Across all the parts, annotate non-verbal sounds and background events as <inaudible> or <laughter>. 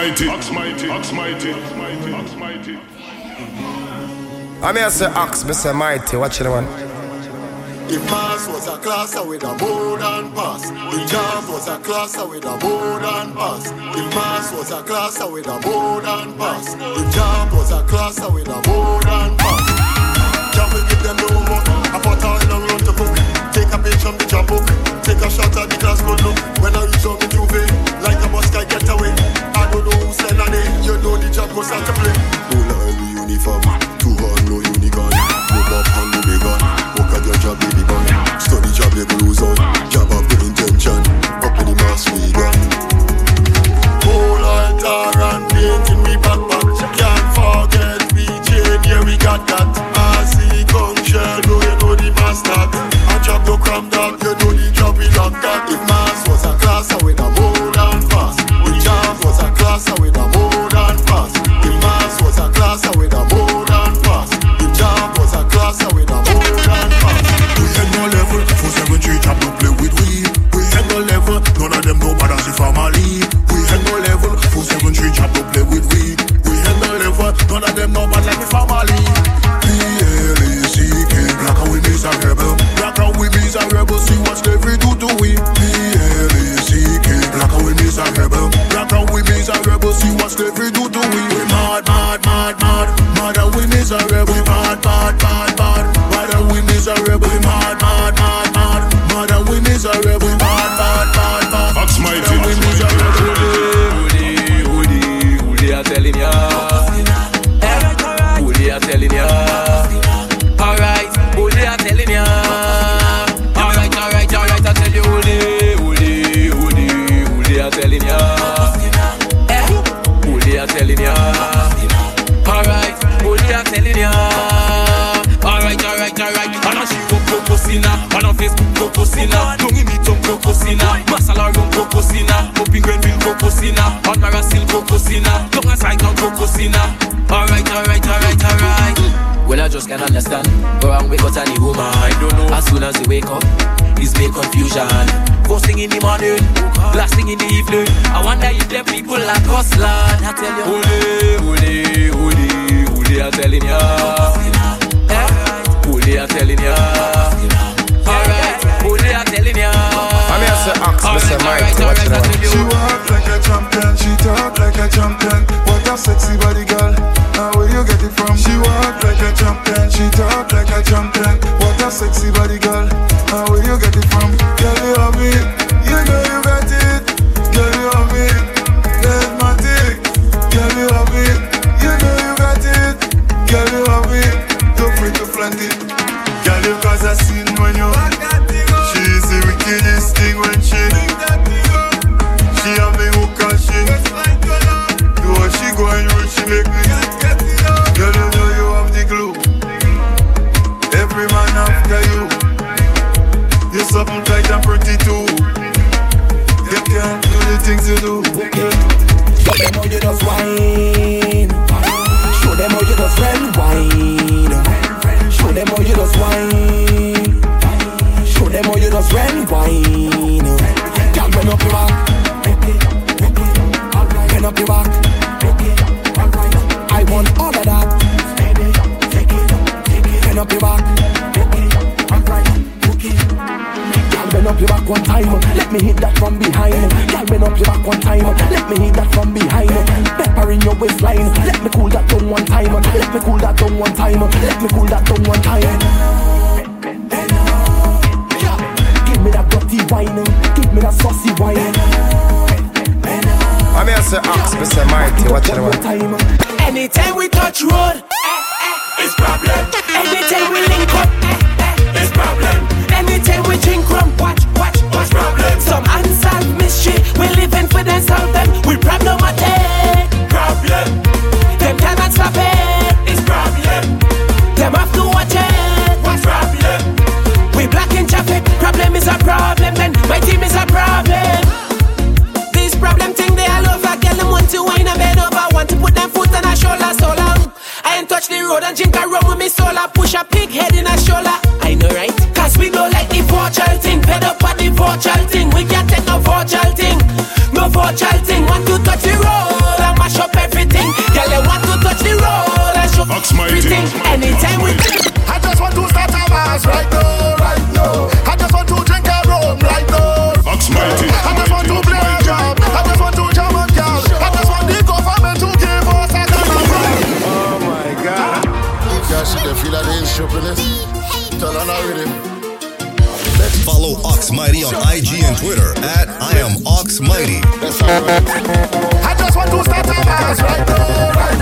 mighty, Ox mighty, Ox mighty, Ox mighty, Ox mighty. I mean, I say Ox, I say mighty. Watch it, one. If Mars was a class with a board and pass, if Jam was a class with a board and pass, if Mars was a class with a board and pass, if Jam was a class with a board and pass, Jam will give them no more. I put all in a run to cook. Take a page from the job book. Take a shot at the class good look. When I reach out the juve, like a bus guy get away. Don't know who's send on it. You know the job goes start to play. No lie, uniform. Two hand, no unicorn. No pop hand, no big. Work at your job, baby bun. Study job, you lose out. Job of good intention. Up in the mass, we gun. Whole altar and painting me backpack. Can't forget we chain, we got that. I see know you know the master. I drop no cram you know the job we lock that. If Mars was a class, I would Cocosina, on Marasil Cocosina, don't ask like on Cocosina. Alright, alright, alright, alright. Well, I just can't understand. Go and wake up any woman. I don't know. As soon as you wake up, it's make confusion. First thing in the morning, last thing in the evening. I wonder if them people like us, lad. I tell you, holy, holy, holy, holy, I'm telling ya. Eh? Holy, I'm telling ya. Alright, holy, I'm telling ya. I mean, I say Ox, I say Alright, mighty. Watch alright, it, alright, I one. tell She you. walk like a champion, she talk like a champion. What a sexy body girl, now where you get it from? She walk like a champion, she talk like a champion. What a sexy body girl, now where you get it from? Girl, you have me, you know you got it. Girl, you have me, there's my dick. Girl, you have me, you know you got it. Girl, you have me, don't free to flaunt it. Something tight and pretty too You can do the things you do That's how. I just want to start a mass right now. Right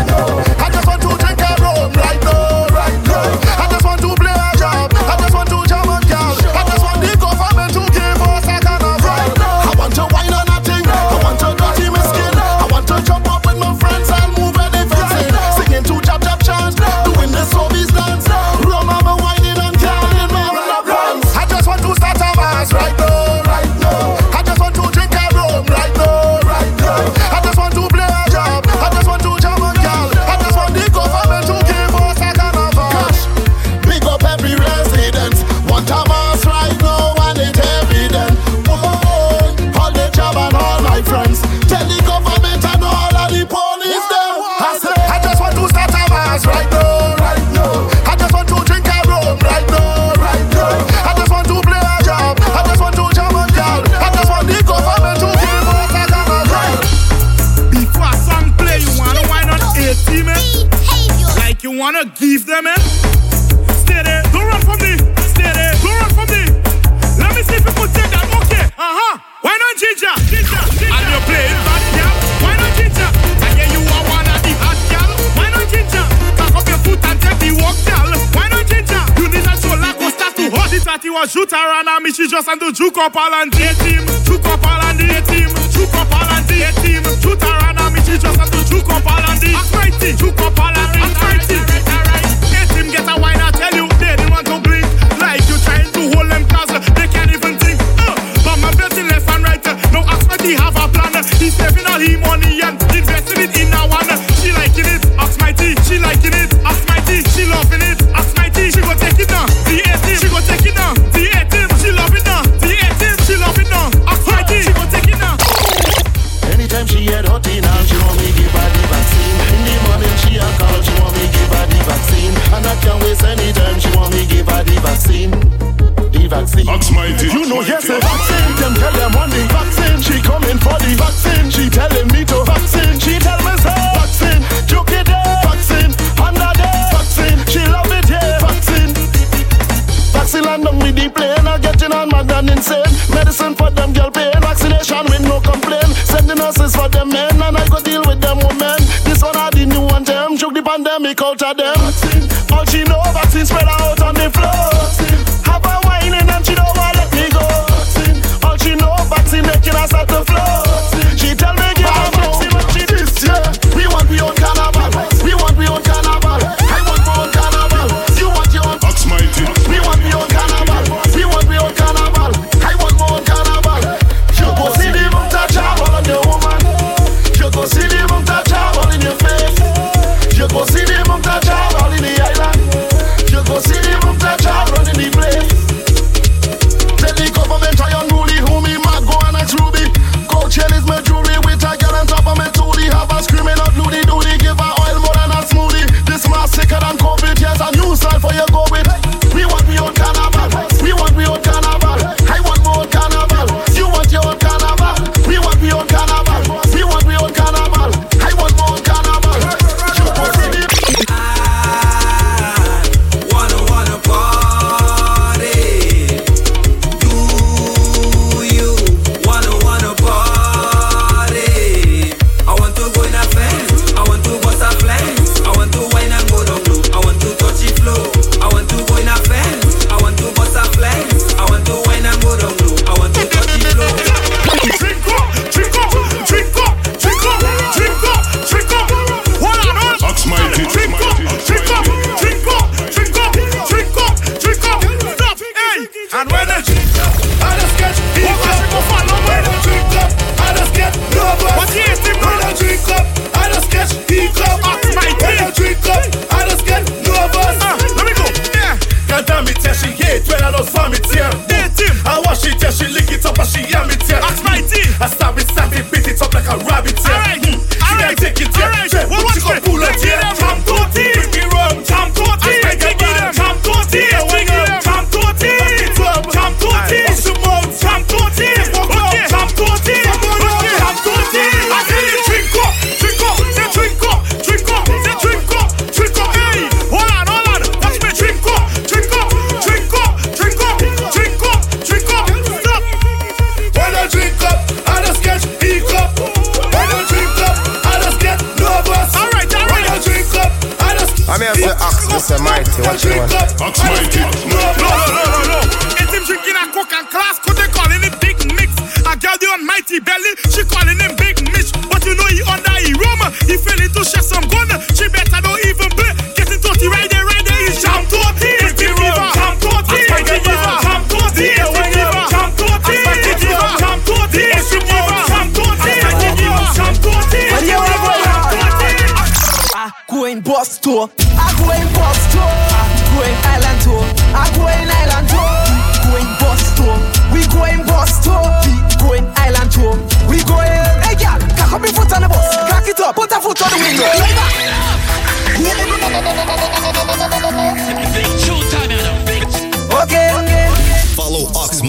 me, she just and do juke up all and day team. Juke up all and day team. Juke up all and day team. Shoot her and me, she just and do juke up all and day. Juke up all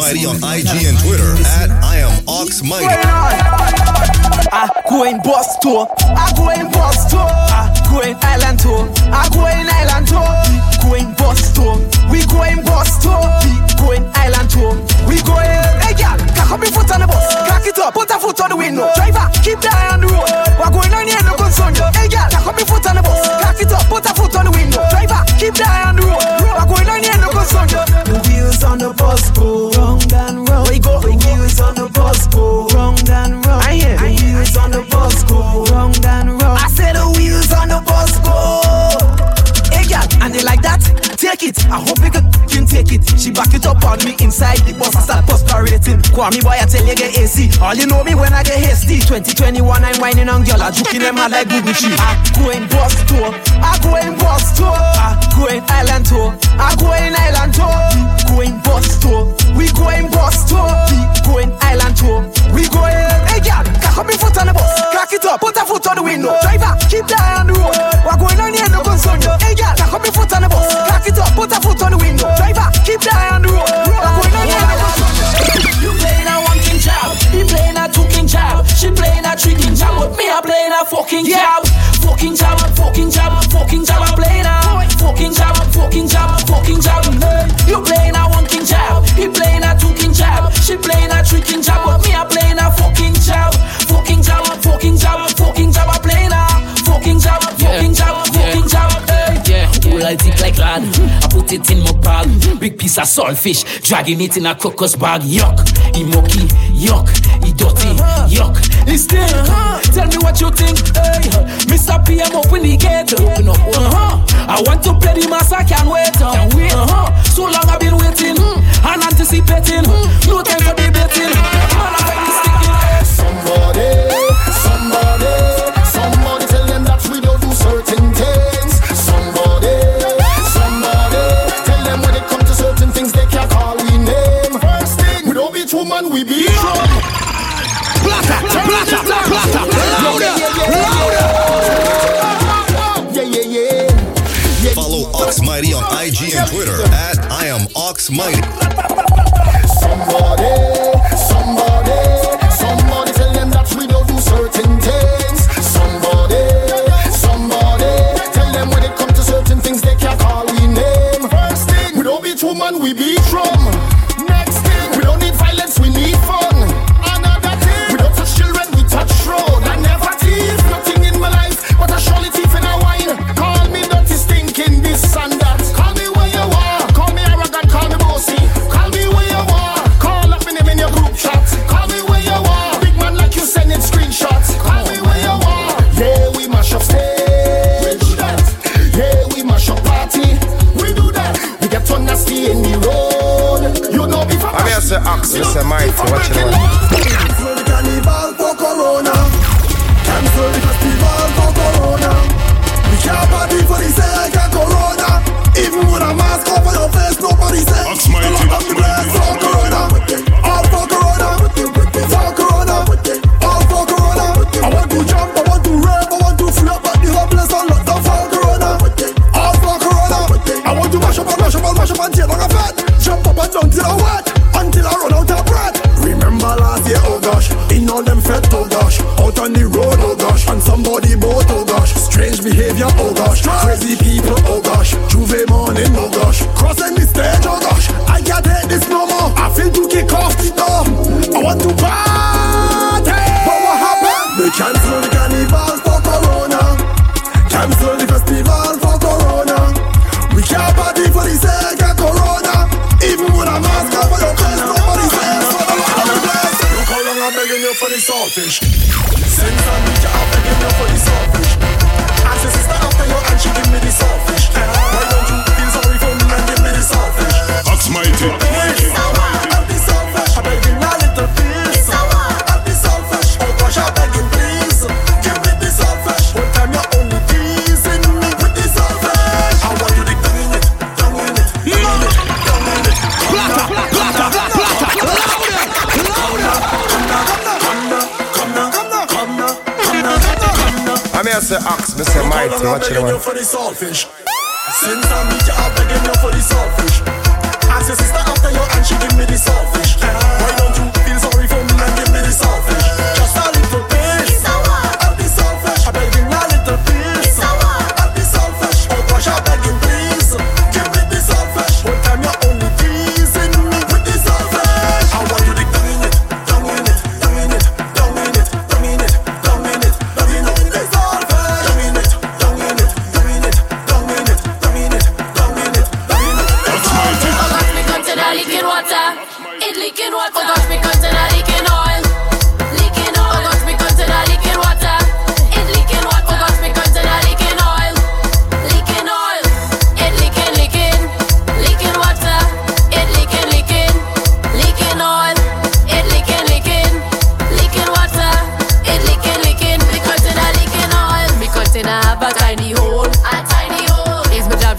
Follow Mighty on IG and Twitter at I am Ox Mighty. I go in bus tour. I go in bus tour. I go in island tour. I go in island tour. We go in bus tour. We go in bus tour. We go in island tour. We go in. Hey girl, cock up your foot on the bus. Cock it up. Put a foot on the window. Driver, keep the eye on the road. We're going on here, no concern you. Hey girl, cock up your foot on the bus. Cock it up. Put a foot on the window. Driver, keep the eye on the road. We're going on here, no concern you. The wheels on the bus go and round. Where you go? The wheels on the bus go round and round. I hear the wheels on the bus go round and round. I said the wheels on the bus go. Take it. I hope you can take it. She back it up on me inside the bus. I start posturating. Call me boy, I tell you get AC. All you know me when I get hasty. 2021, I'm whining on girl. I juking them hard like Tree. I go in bus tour. I go in bus tour. I go in island tour. I go in island tour. We go in bus tour. We go in bus tour. We go in island tour. We go in. Hey girl, up your foot on the bus. Crack it up. Put a foot on the window. Driver, keep the eye on the road. We're going on here, no concern you. Hey girl, up your foot on the bus. Crack it up. Put a foot on the window. Driver, keep the eye on the road. We're going on here, no concern you. You playing a one king job, he playing a two king job, she playing a three king job, but me I playing a fucking job, fucking job, fucking job, fucking job, I playing a fucking job, fucking job, fucking job. You I like lad. I put it in my bag. Big piece of saltfish, dragging it in a crocus bag. Yuck, he mucky, yuck, he dirty, yuck. He stink. Tell me what you think, hey. Mr. P, I'm open the gate. Open up, uh-huh. I want to play the mass, I can't wait. Can't wait. Uh-huh. So long I've you for the saltfish. Since I need you, I'm begging no for the saltfish. say ox, me say mighty. Watch it, man. for the. Since I meet you, I'm begging you for the saltfish. Ask your sister after you, and she give me the saltfish.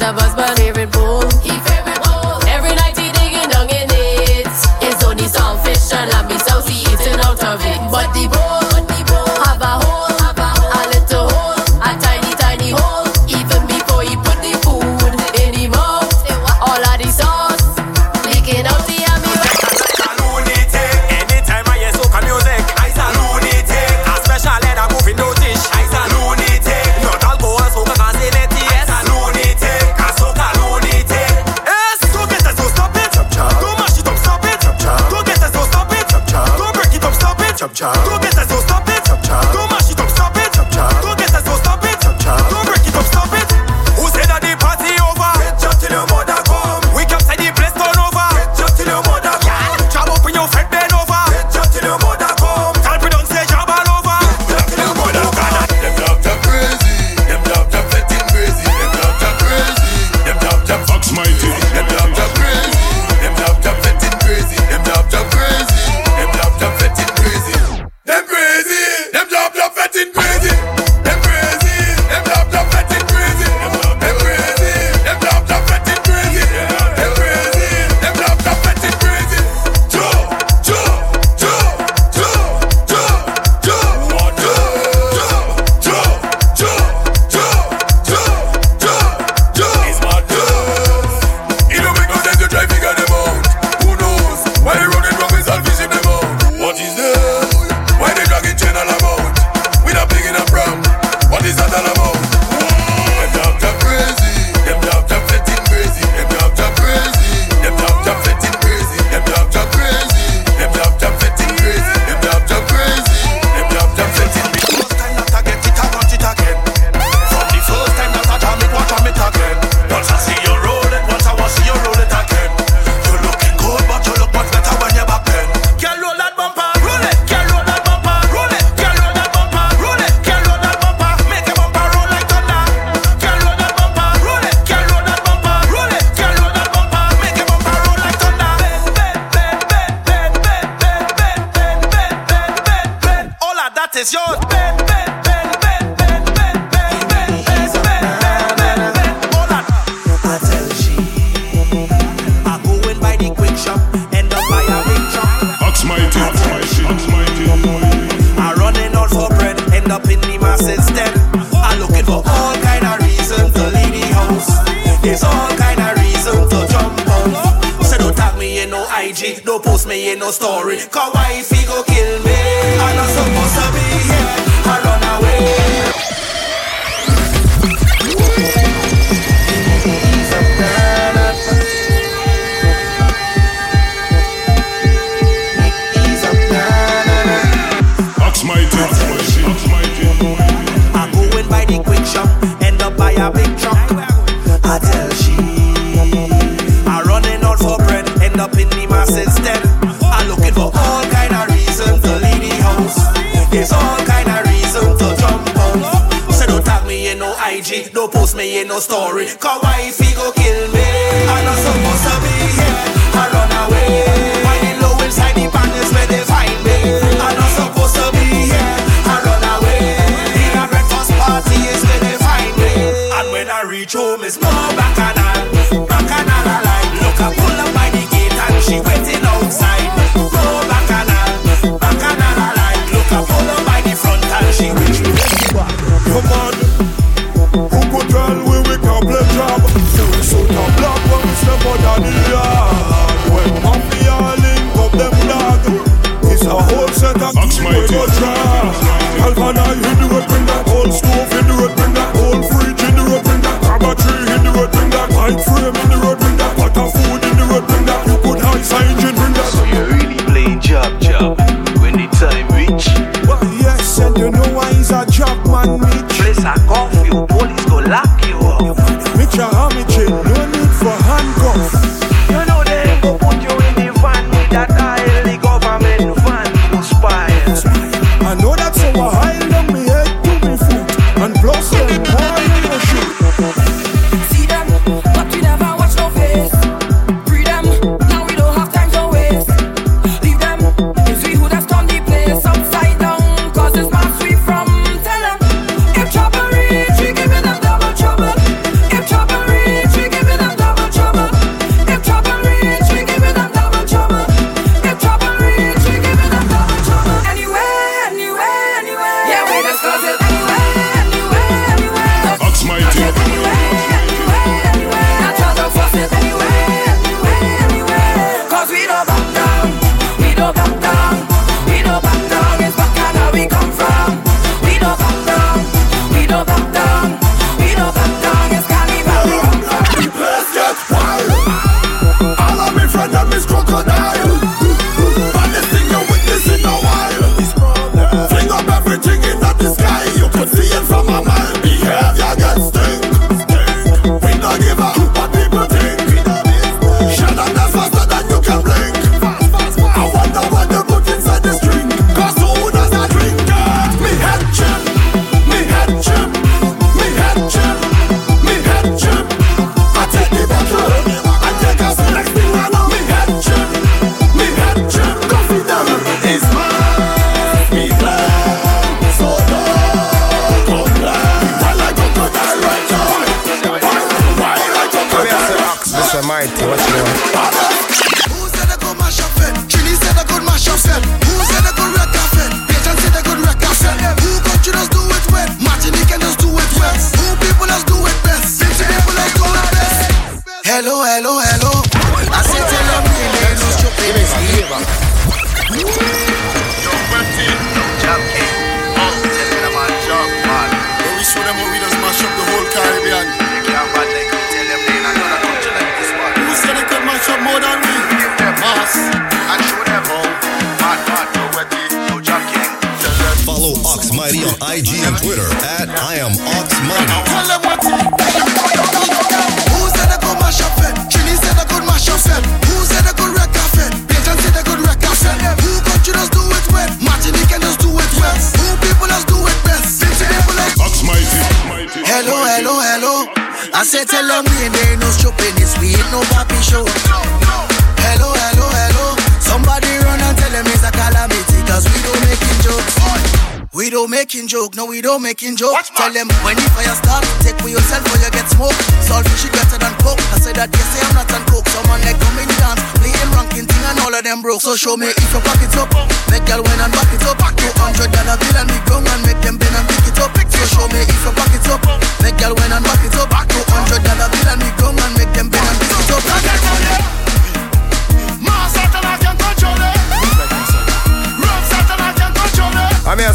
That was us, but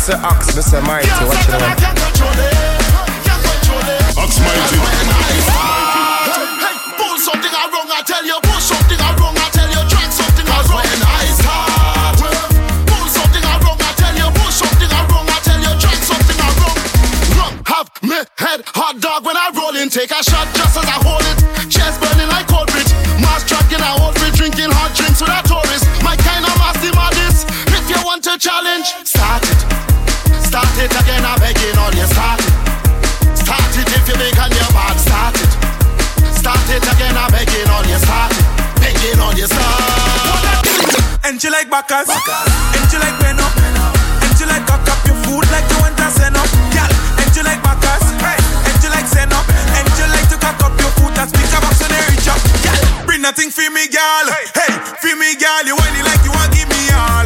Mr. Ox, Mr. say Mighty. Watch it out. Ox Mighty. Pull something wrong, I tell you. Pull something wrong, I tell you. Track something wrong, and I start. Pull something wrong, I tell you. Pull something wrong, I tell you. Track something wrong. Wrong. Have me head hot dog when I roll in. Take a shot just as I hold it. Chest burning like cold bridge. Mass tracking, I hold free drinking hot drinks with a tourist. My kind of massive madness. If you want to challenge start it again, I'm begging. on you start it. Start it if you big and you're bad, start it. Start it again, I'm begging. on you start it. Begging on you start And you like backers, and you like Beno, and you like cock up your food like you want to send up. Girl, and you like backers, and you like send up, and she like to cock up your food and speak about and reach. Girl, bring nothing for me, girl. Hey, for me, girl, you want it like you want, give me all.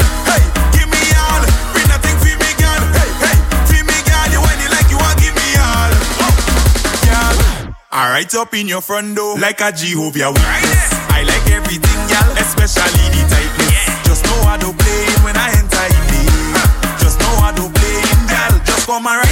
I Alright up in your front door, like a Jehovah witness. I like everything, y'all, especially the tightness. Just know I don't play when I enter in. Just know I don't play in, y'all. Just come and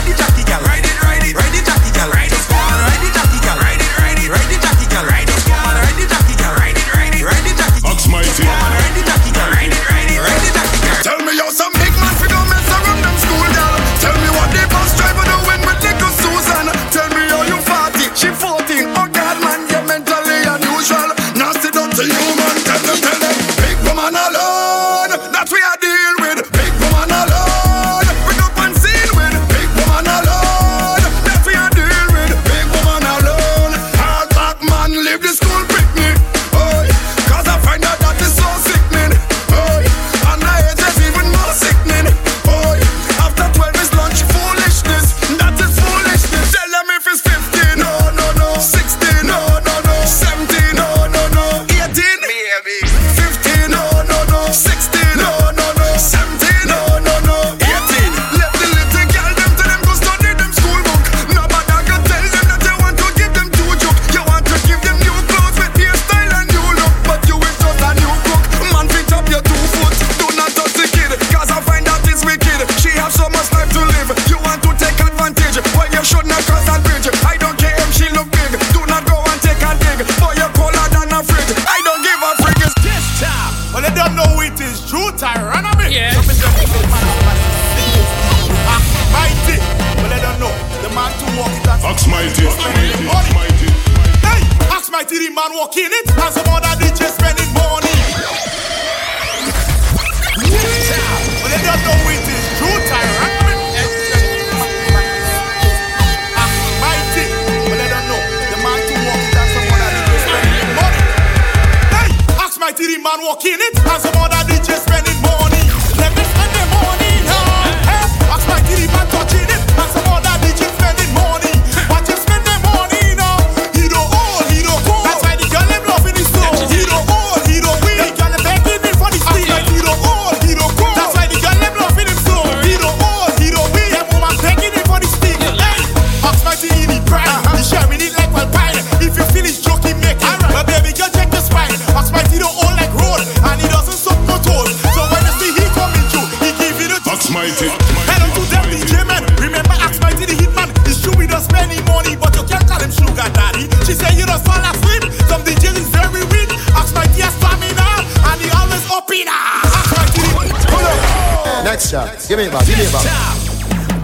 next shot. Give me a back, give me it.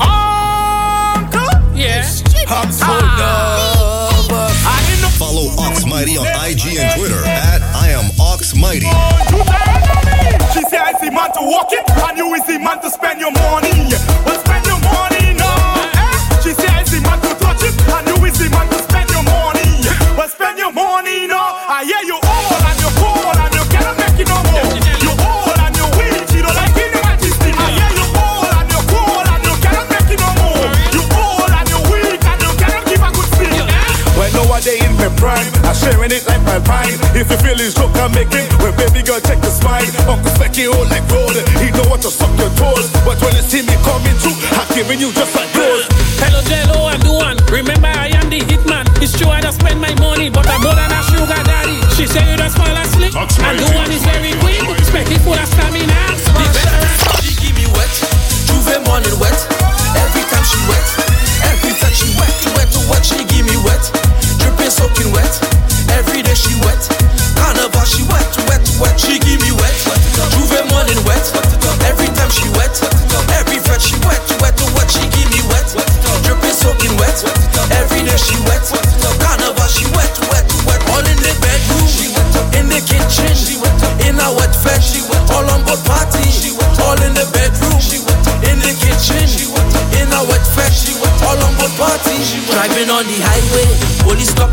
Uncle, yes. Uncle, Follow Ox Mighty on IG and Twitter at I am Ox Mighty. Oh, she say I see man to walk it, and you is the man to spend your money. Well, spend your money now. Eh? She say I see man to touch it, and you is the man to spend your money. Well, spend your money now. I hear you. I'm sharing it like my pine. If you feel his joke, I make it. Well, baby girl check the spine, Uncle Specky all oh, like gold. He know what to suck your toes, but when you see me coming through, I'm giving you just like gold. Hello, Jello, I'm the one. Remember, I am the hitman. It's true, I don't spend my money, but I'm more than a sugar daddy. She say you just fall asleep. And the one is very quick. Specky full of stamina. The veteran, she give me wet. Juve morning wet. Every time she wet.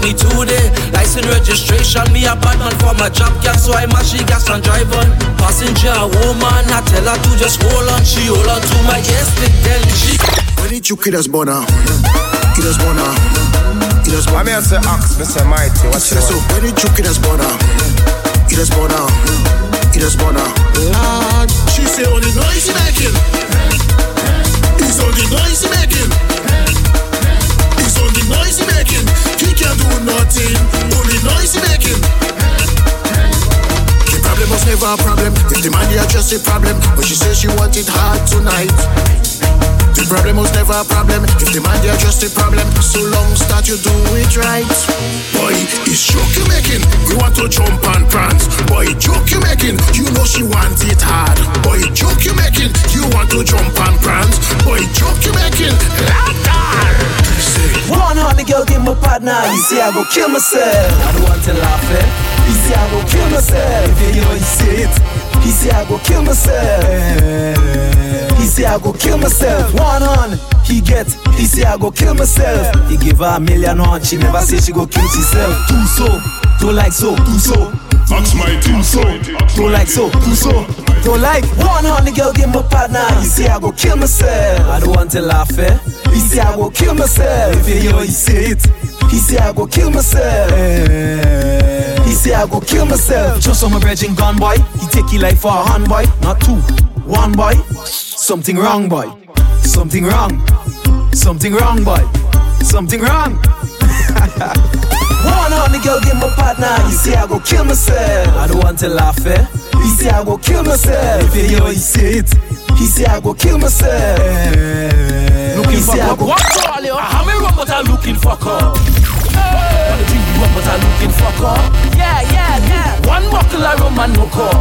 Me today. License registration, me a bad man for my job, gas, so I mash the gas and drive on. Passenger, woman, I tell her to just hold on. She hold on to my stick, then she. When it you kid us bona, kid us bona, kid us I mean, I say ox, me say mighty. What you So when it you kid us bona, kid us bona, kid us bona. Lord, she say only noise he never a problem. If the money are just a problem, but she says she want it hard tonight. The problem was never a problem. If the money are just a problem, so long start you do it right. Boy, it's joke you making. You want to jump and prance. Boy, joke you making. You know she want it hard. Boy, joke you making. You want to jump and prance. Boy, joke you making. One honey girl, give my partner. You see, I go kill myself. I don't want to laugh, eh? He say I go kill myself. If you know he say it. He say I go kill myself. He say I go kill myself. One on he get. He say I go kill myself. He give her a million on. She never say she go kill herself. Do so. Don't like so. Do so. Ox my Do so. Don't like so. Do so. Don't like one honey girl, give my partner. He say I go kill myself. I don't want to laugh, eh? He say I go kill myself. If you hear he say it. He say I go kill myself. He say I go kill myself. Just on my virgin gun boy. He take he life for a hand boy, not two, one boy. Something wrong boy. Something wrong. Something wrong boy. Something wrong. <laughs> One honey girl, give my partner. He say I go kill myself. I don't want to laugh, eh? He say I go kill myself. If you hear he say it. He say I go kill myself. Looking He for say I go What all you? How many I'm looking for cup? Drink but I looking for cup? Yeah, yeah, yeah. One buckle of rum and no cup.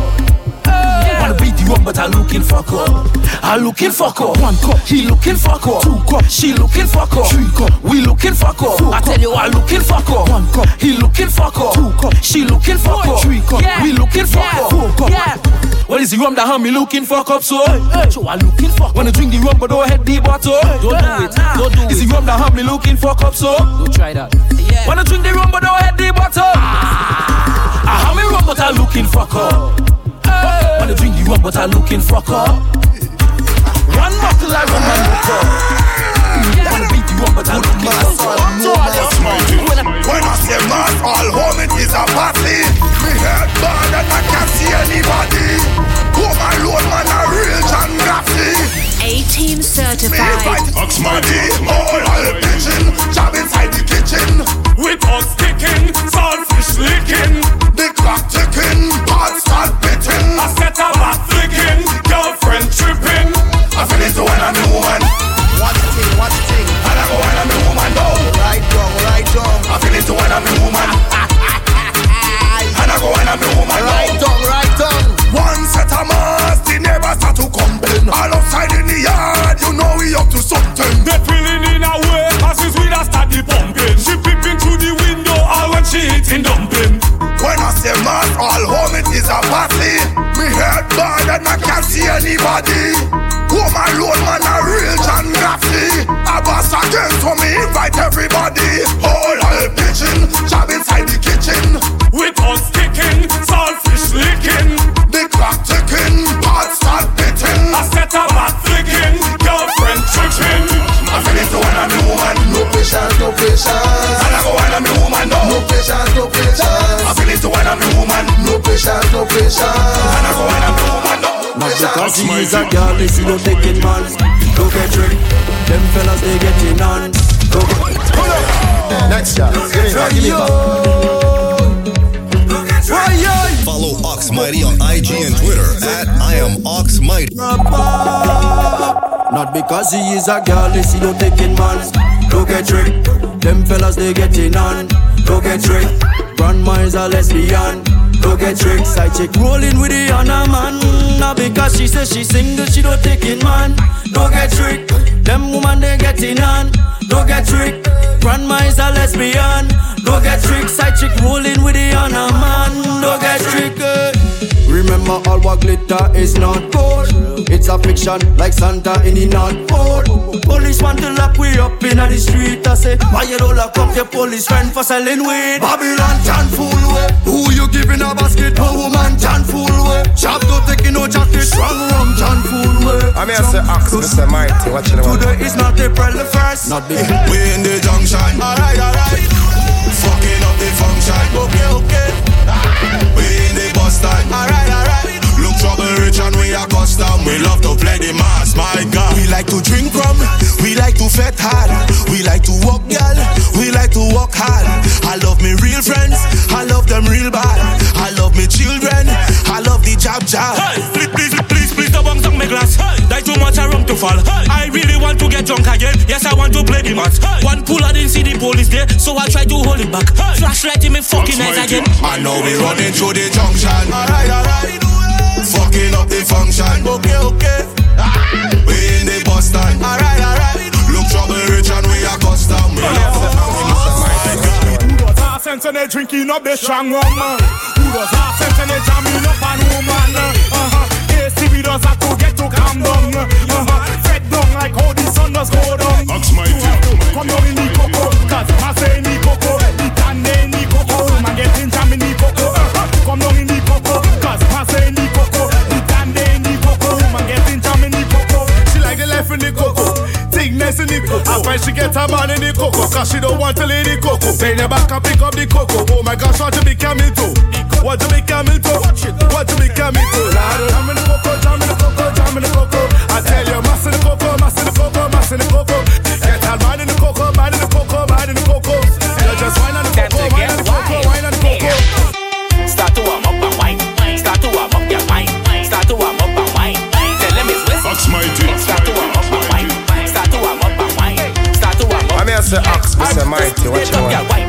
Wanna beat the rum but I looking for cup. I looking for cup. One cup. He looking for cup. Two cup. She looking for cup. Three cup. We looking for cup. I tell you I looking for cup. One cup. He looking for cup. Two cup. She looking for cup. Three cup. We looking for cup. Four cup. Yeah. What is the rum that have me looking for cup so? So I looking for Wanna drink the rum but don't head the bottle Don't do it, don't do it Is the rum that have me looking for cup so? Don't try that Wanna drink the rum but don't head the bottle I ah, have me rum but I looking for cup Wanna drink the rum but I looking for cup One bottle of rum and no cup Wanna beat the rum but I looking for cup When I say man, all home it is a party. Me head bad and I can't see anybody. Home alone, man, a real John Gaffney. 18 Me certified. invite Oxmighty, all all pigeon, job inside the kitchen. With us kicking, saltfish licking, the clock ticking, pot start bitting. I set up a back flicking, girlfriend tripping. I feel it when I'm a woman. Watch the thing, watch the thing. And I go when I'm a woman, no. Right down, right down. I feel it when I'm a woman. <laughs> And I don't go when I'm a woman, no. Right down, right down. To something. They feeling in a way as his weed start the pumping. She peeping through the window all when she hitting dumpling. When I say mass, all home it is a party. Me head bad and I can't see anybody. Home alone, man, a real John Gaffney. A boss again, so me invite everybody. All all bitching, job patience, no patience. And I go when I'm a woman, no. No patience, no patience. I feel it when I'm a woman. No patience, no patience. And I go when I'm a woman, no. Not because he is a girl, they see no taking man. Go get tricked. Them fellas they getting on. Go get. Next shot. Give me back, give me back. Follow Ox Mighty on IG and Twitter at I am Ox Mighty. Not because he is a girl, they see no taking man. Go get tricked. Them fellas they getting on. Go get tricked. Grandma is a lesbian. Go get tricked. Side chick rolling with the other man. Not because she says she single, she don't taking man. Go get tricked. Them woman they getting on. Go get tricked. Grandma is a lesbian. Go get tricked. Side chick rolling with the other man. Go get tricked. Remember all what glitter is not gold. It's a fiction like Santa in the North Pole. Police want to lock we up in the street. I say, why you don't lock up your police friend for selling weed? Babylon can fool way. Who you giving a basket? No woman can fool way. Shop don't taking no jacket. Strong rum can fool way. I'm I to ask Mr. Mighty, what you know? Today is not April the first. Not the. We in the junction. Alright, alright. Fucking up the function. Okay, okay. We in the bus stand. Alright, alright. Look trouble rich and we are custom. We love to play the mass, my God. We like to drink rum. We like to fet hard. We like to walk, girl. We like to walk hard. I love me real friends. I love them real bad. I love me children. I love the jab jab. Hey, much, I rum to fall. Hey, I really want to get drunk again. Yes, I want to play the match. Hey, one pull, I didn't see the police there, so I try to hold it back. Hey, flashlight in me fucking eyes again. I know we running through the junction. Alright, alright. Fucking up the function. Okay, okay. We in the bus stand. Alright, alright. Look trouble rich and we are custom. We love Who does have sense and they drinking up the strong rum? uh? Who does have sense and they jamming up on woman? Uh-huh. Does have to get to calm down. Uh-huh. Fed down like how the sun does go down. Ox mighty. Come down in the coco, cause I say in the coco, the can in the coco, man getting jam in the coco. Uh-huh. Come down in the coco, cause I say in the coco, the can in the coco, man getting jam in the coco. She like the left in the cocoa. Thickness in the cocoa. That's why she get her man in the cocoa. Cause she don't want to lay the cocoa. Bend her back and pick up the cocoa. Oh my gosh, want to be camel toe. Want to be camel toe. Want to be camel toe. Lord, Jam in the cocoa, jam in the cocoa, jam in the cocoa. I tell you, mass in the cocoa, mass in the cocoa, mass in the cocoa. Get her man in the cocoa, man in the cocoa, man in the cocoa. You just wine on the cocoa, wine on the cocoa, wine on the cocoa. Start to warm up and wine. Start to warm up your mind. Start to warm up and wine. Tell them it's with. Ox mighty. Start to warm up and wine. Start to warm up and wine. Start to warm up. I'm here to ask Mr. Mighty, what you know?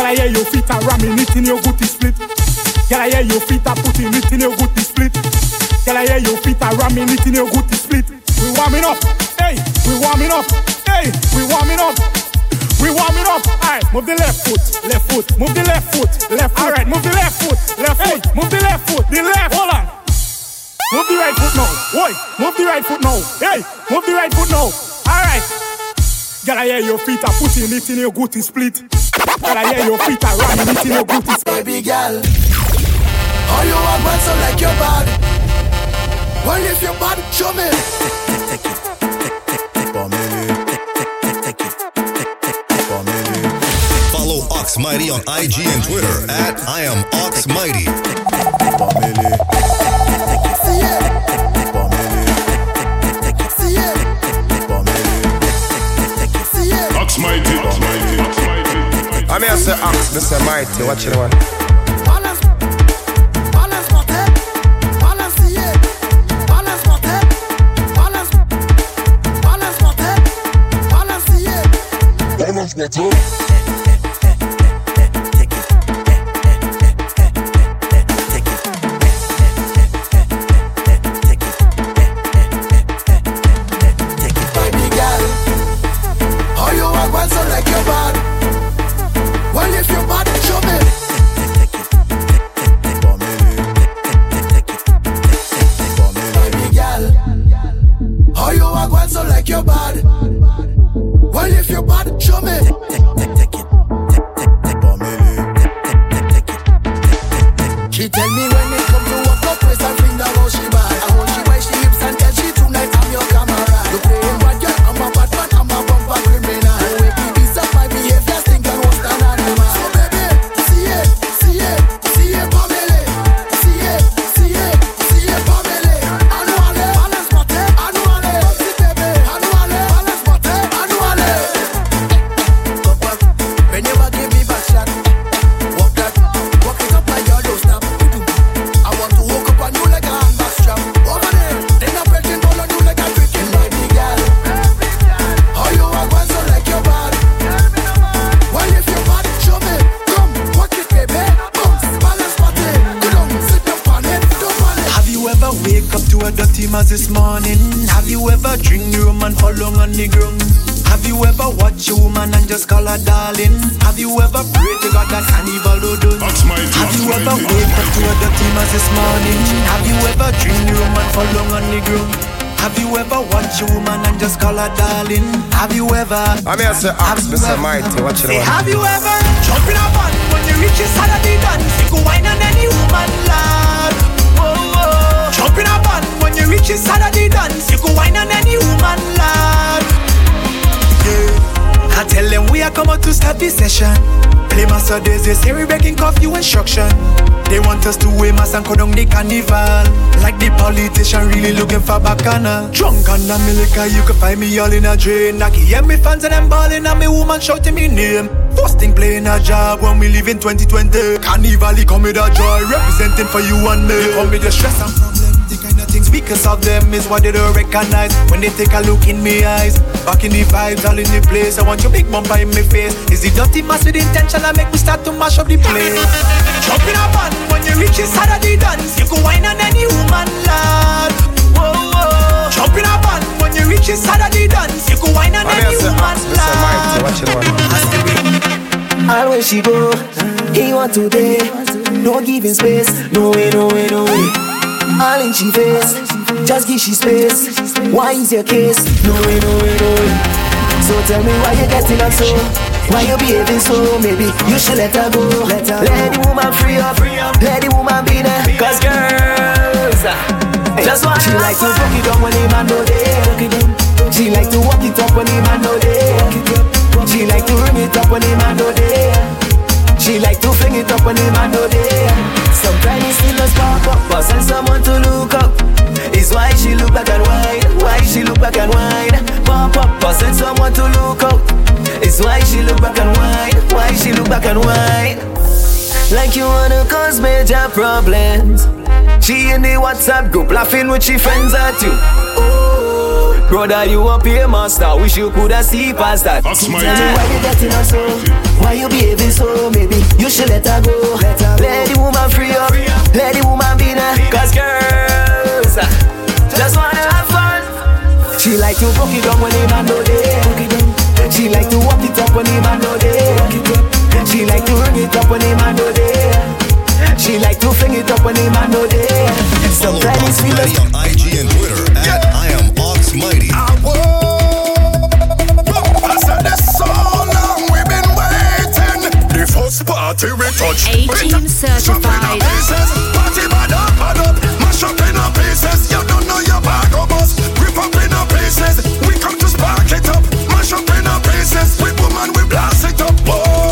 Girl, I hear your feet are ramming it in your booty split. Girl, I hear your feet are putting it in your booty split. Girl, I hear your feet are ramming it in your booty split. We warming up, hey, we warming up, hey, we warming up. We warming up. Alright, move the left foot, left foot, move the left foot, left foot. Alright, move the left foot, left foot, move the left foot, the left. Hold on. Move the right foot now. Oi, move the right foot now. Hey, move the right foot now. Alright. Girl, I hear your feet are putting it in your gootee split. Girl, I hear your feet are ramming it in your gootee split. Baby girl, all you want want so like your bad. Well, if your bad, show me. Follow Ox Mighty on IG and Twitter at I am Ox Mighty. me I say axe, me say mighty, watch it one. morning. Have you ever drink rum and fall long on the ground? Have you ever watch a woman and just call her darling? Have you ever pray to God that an evil do done? Have you ever wake up to a dirty mess this morning? Have you ever drink rum and fall long on the ground? Have you ever watched a woman and just call her darling? Have you ever? I'm here to ask Mr. Mighty, watch it. Have you ever jumped in a van when you reach the side of the dance? You go wine on any woman, love. Whoa. In a van when you reach your Saturday dance. You go wine on any woman, lad. Yeah. I tell them we are come out to start this session. Play master days, they say we breaking curfew instruction. They want us to wear mask and down the carnival. Like the politician really looking for bacana. Drunk on the milk, you can find me all in a drain. I can hear me fans and them balling and me woman shouting me name. First thing playing a job when we live in 2020. Carnival, he come with a joy, representing for you and me. They come with the stress and because of them is what they don't recognize when they take a look in me eyes. Back in the vibes, all in the place. I want your big bumper in my face. Is the dirty mass with intention I make me start to mash up the place? Jump in a van when you reach inside of the dance. You go wine on any woman, lad. Whoa, whoa. Jump in a van when you reach inside of the dance. You go wine on I mean, I any say, woman, ask Mr. Mighty, lad. watch it on. All where she go, he want to day. No giving space, no way, no way, no way. All in she face, just give she space. Why is your case? No way, no way, no way. So tell me why you getting so? Why you behaving so? Maybe you should let her go. Let, her let the woman free up, let the woman be there. Cause girls, just want she like to fuck it up when the man no there. She like to walk it up when the man no there. She like to ring it up when the man no there. She like to fling it up when the man no there. Sometimes it still does pop up, but send someone to look up. Is why she look back and whine. Why she look back and whine. Pop up, but send someone to look up. Is why she look back and whine. Why she look back and whine. Like you wanna cause major problems. She in the WhatsApp group laughing with she friends at you. Oh, brother, you up here, master. Wish you coulda see past that. Tell me why you getting her so. Why you behaving so? Maybe you should let her go. Let, the woman free up. Let the woman be there. Cause girls uh, just wanna have fun. She like to broke it down when the man no there. She like to walk it up when the man no there. She like to ring it up when the man no there. She like to fling it up when the man no there. Sometimes it's feel on IG and Twitter at I am Ox Mighty. First party we touch. 18 certified. Party bad up, bad up. Mash up in a pieces. You don't know your bag of us. Rip up in a pieces. We come to spark it up. Mash up in a pieces. We woman, we blast it up. Boy.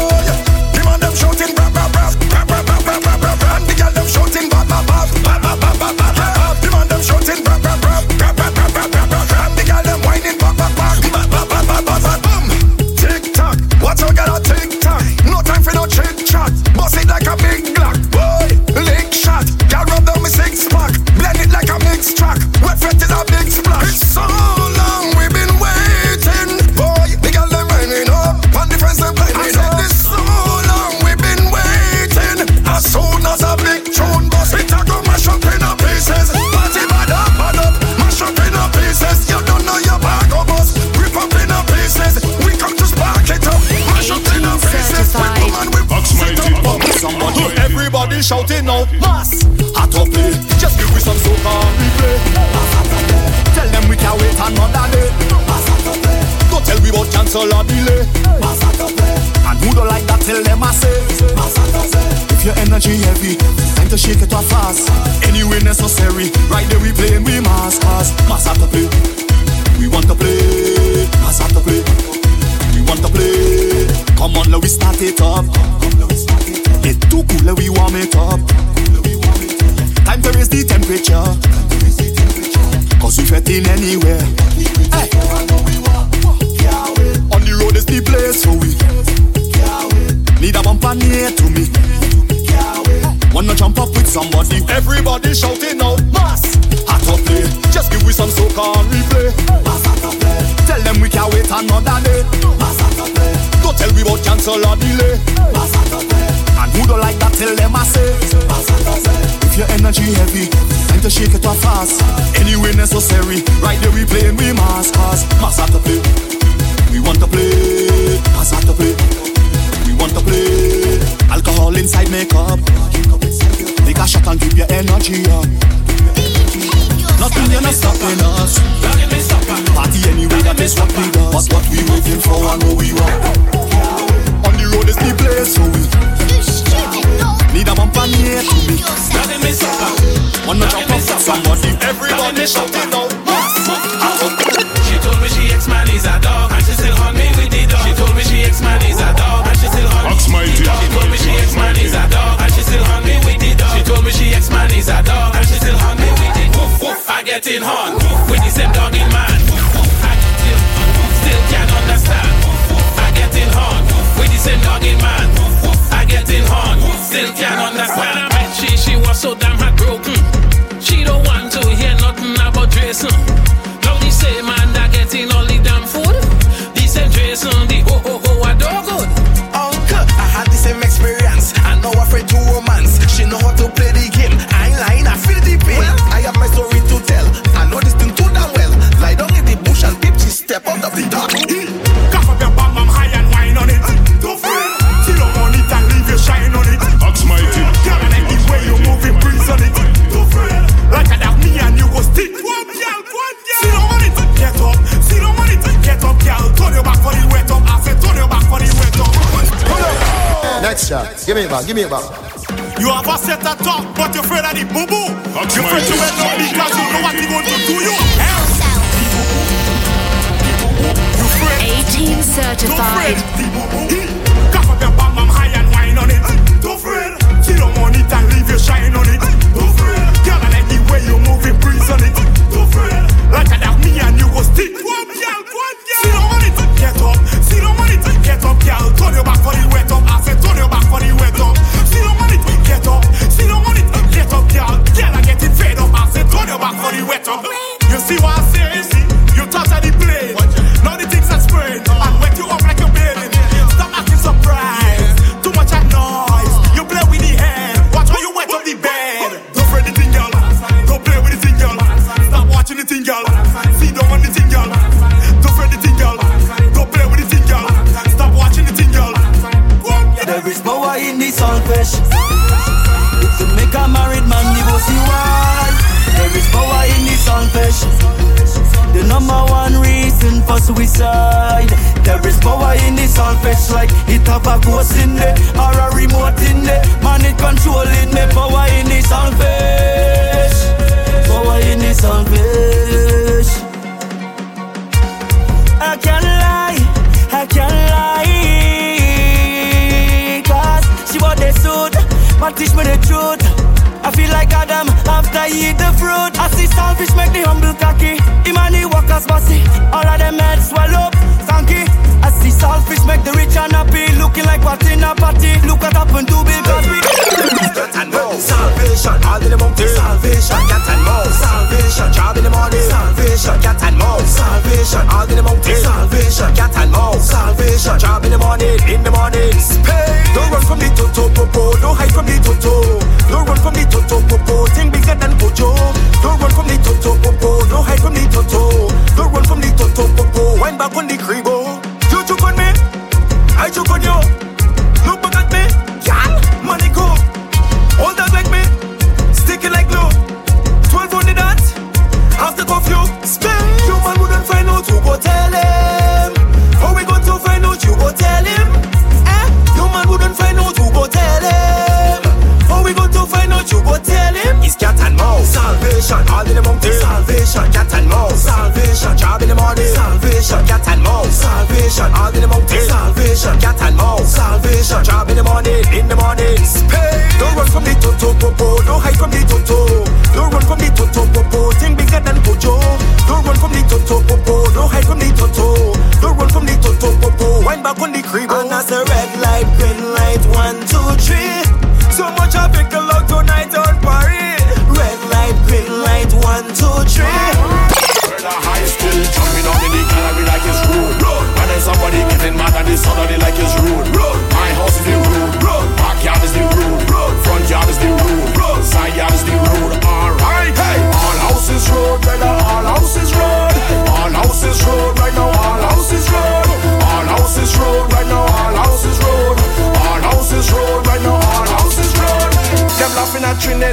Like a Me some soca and replay. Tell them we can wait another day. Don't tell me about cancel or delay. And who don't like that, tell them I say. If your energy heavy, time to shake it off fast. Anyway necessary, right there we playing we mass cause mass have to play. We want to play, mass have to play. We want to play. Come on, let we start it up. It's too cool, let we warm it up. Time to raise the temperature. Cause we fetting anywhere. Hey. On the road is the place for we. Need a bumper near to me. Wanna jump up with somebody? Everybody shouting out, mass. Hot up play. Just give we some soca and replay. Tell them we can't wait another day. Don't tell me about cancel or delay. And who don't like that, tell them I say your energy heavy. Time to shake it off fast. Anyway necessary. Right there we playing, we must pass. Must have to play. We want to play. Must have to play. We want to play. Alcohol inside makeup. Take a shot and give your energy up. Nothing you're not stopping us. Party anyway, that is what we do. But what we waiting for, I know we want. On the road is the place, so we. Need a man for me. Daddy me sucker. Wanna jump up somebody? Everybody shout it out. She told me she ex man is a dog, and she still hunt me with the dog. She told me she ex man is a dog, and she still hunt me with the dog. She told me she ex man is a dog, and she still hunt me with the dog. She told me she ex getting hunt. That's when I met she, she was so damn hot. now. Give me a back. You have a set of talk, but you're afraid of the boo boo. You're afraid to wake up because you know what he's going to do you. Eighteen certified. Cover I'm high and wine on it. Don't fret. See money leave your shine on it. Don't fret. Girl, I like the way you move. Don't fret. Like I me and you stick. get up. Still it, get up. It, get up, girl. Girl, I get it up. Your back for the. You see what? suicide. There is power in this all fresh like it have a ghost in there or a remote in there. motivation. Job in the morning, in the morning. Space. Don't run from me, toto popo. Don't hide from me, toto. Don't run from me, toto popo. Think bigger than Bojo. Don't run from me, toto popo. Don't hide from me, toto. Don't run from me, toto popo. Wind back on the cribo. You took on me. I took on you. creep. And that's a red light, green light.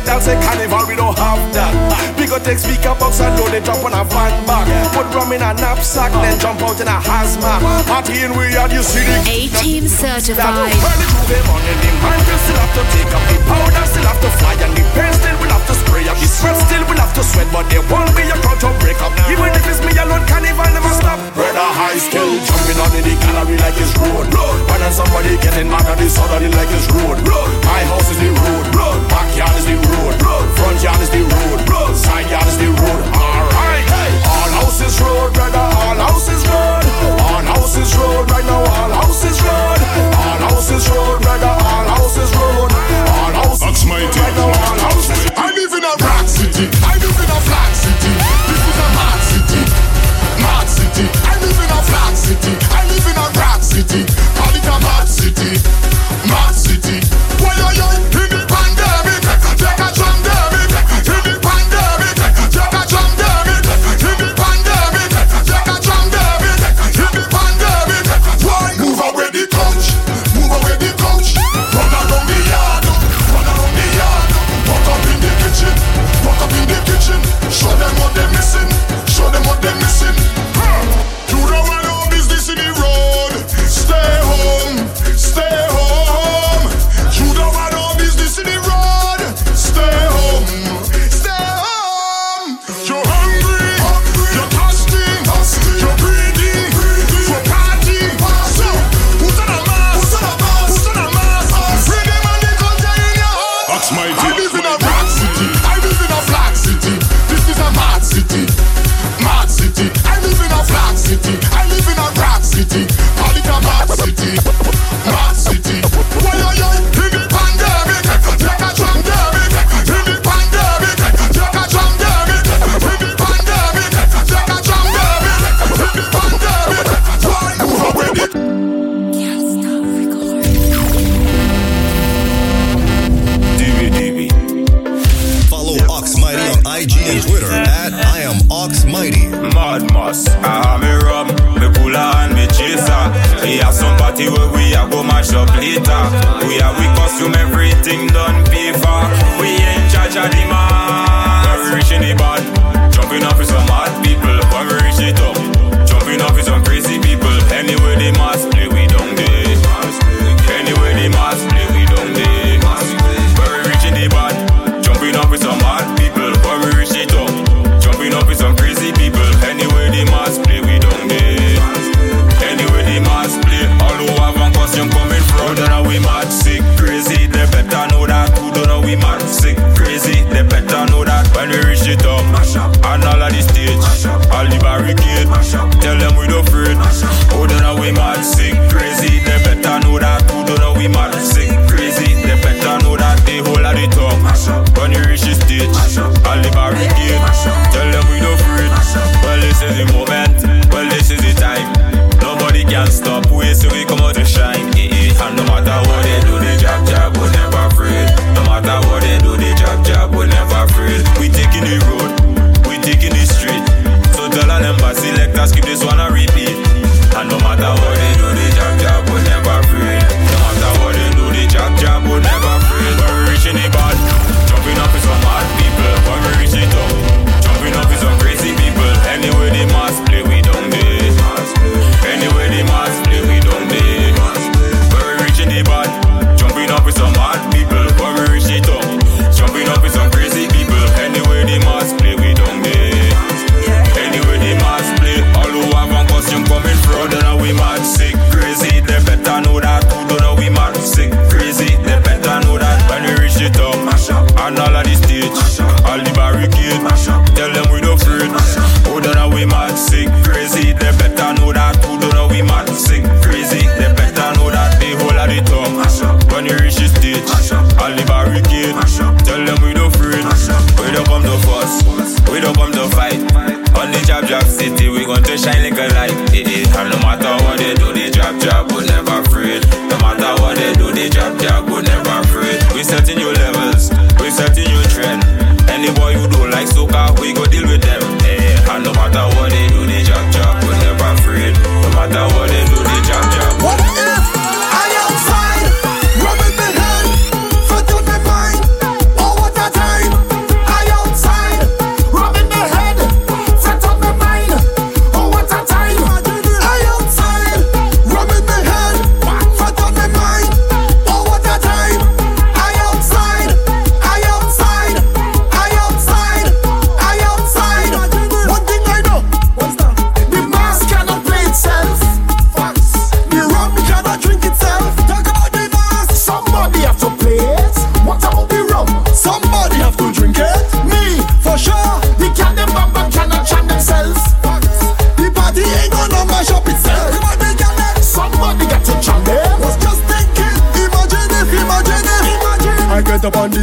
That's a carnival. We go take speaker box and load it drop on a van bag. Put rum in a knapsack, then jump out in a hazmat. Party in we had you see the A team certified. On the man still have to take up the powder, still have to fly and the pain still will have to spray up the sweat, still will have to sweat, but there won't be a crowd to break up. Even if it's me alone, carnival never stop. Brother high skill, jumping on in the gallery like it's road. Blood. When somebody getting mad at the suddenly like it's road. My house is the road. Backyard is the road. Front yard is the road. Side yard's the road. Alright, hey. all houses road, brother. All houses road. All houses road, right now. All houses road. All houses road, brother. All houses road. All houses road, right now. All houses. I live in a rock city. I live in a flat city. This is a mad city. Mad city. I live in a flat city. I live in a rock city. Call it a mad city.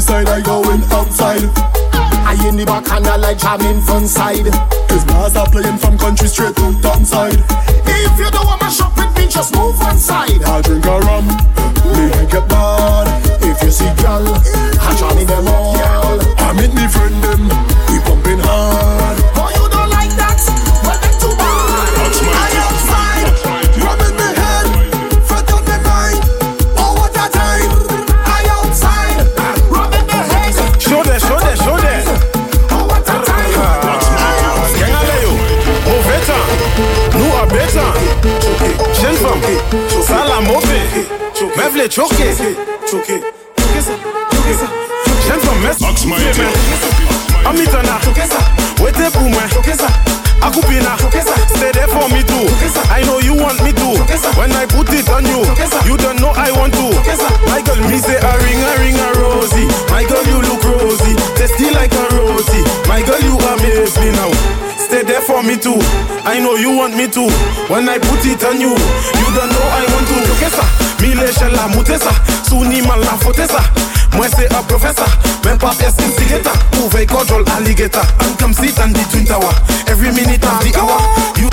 Side, I going outside. I in the back and I like jamming front side. Cause are playing from country straight to town side. If you don't want my shop with me, just move one side. I drink a rum, me get bad. If you see gal, I jam them all. I meet me friend them, Mevle choke. Jeune femme, mess. Amitana, wete pour moi. Akupina, stay there for me too. I know you want me to. When I put it on you, you don't know I want to. My girl, me say a ring, a ring, a rosy. My girl, you look rosy, tasty like a rosy. My girl, you amaze me now. Stay there for me too. I know you want me to. When I put it on you, you don't know I want to. Chokesa, mile shela mutesa, suni mala fotesa. Moi c'est un professor, même pas pièce instigator. Move control alligator, and come sit on the twin tower. Every minute of the hour, you.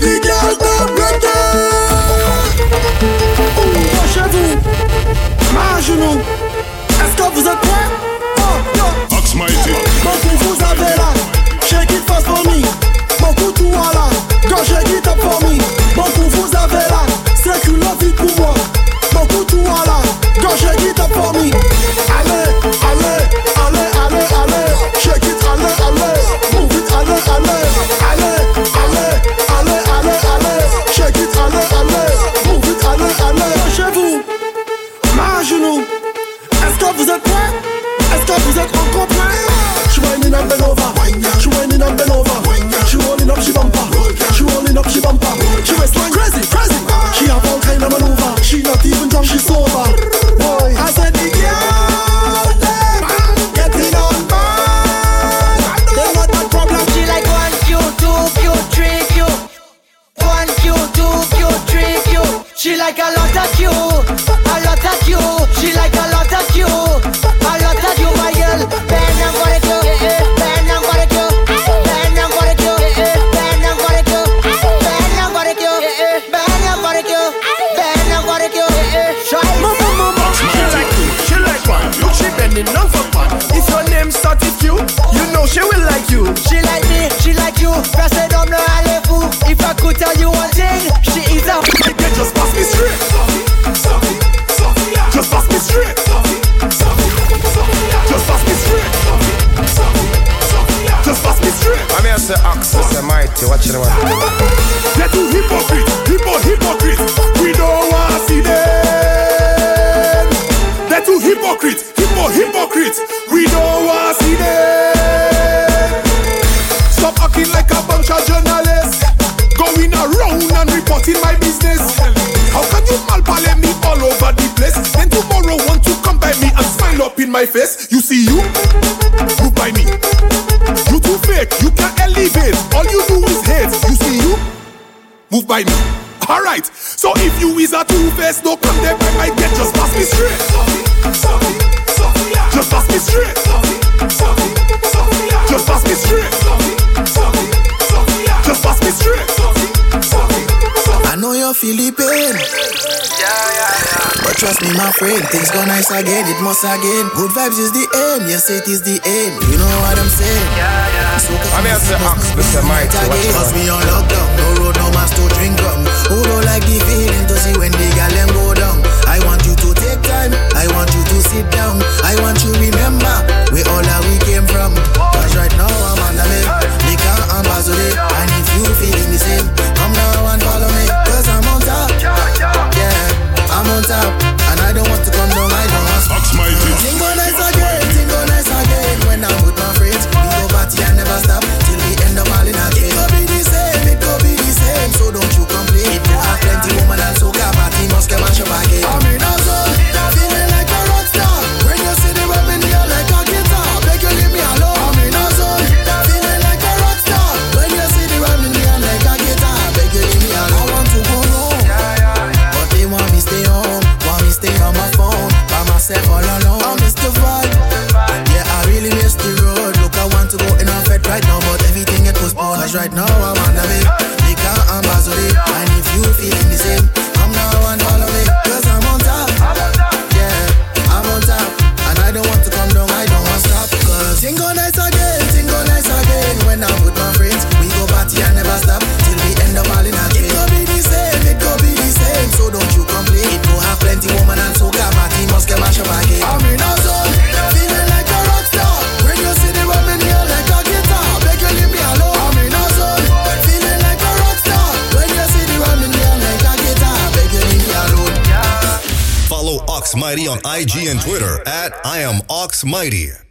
The girl them ready. Chez-vous, à genoux. Est-ce que vous êtes prêts? Oh, yo. Ox Mighty. Mon coup vous avez là. Shake it fast for me. Mon coup tout voilà. Go shake it up for me. Mon coup vous avez là. C'est que la vie pour moi. Mon coup tout voilà. Go shake it up for me. Allez, allez, allez, allez, allez. Shake it, allez, allez. Pass me straight. Just pass me straight. I know you're feeling pain. But trust me, my friend, things go nice again, it must again. Good vibes is the aim, yes, it is the aim. You know what I'm saying? So I mean, I say Ox, I say Mighty, watch it Cause me on lockdown, no road, no mask to drink rum. Who don't like the Mighty on IG and Twitter at I am Ox Mighty.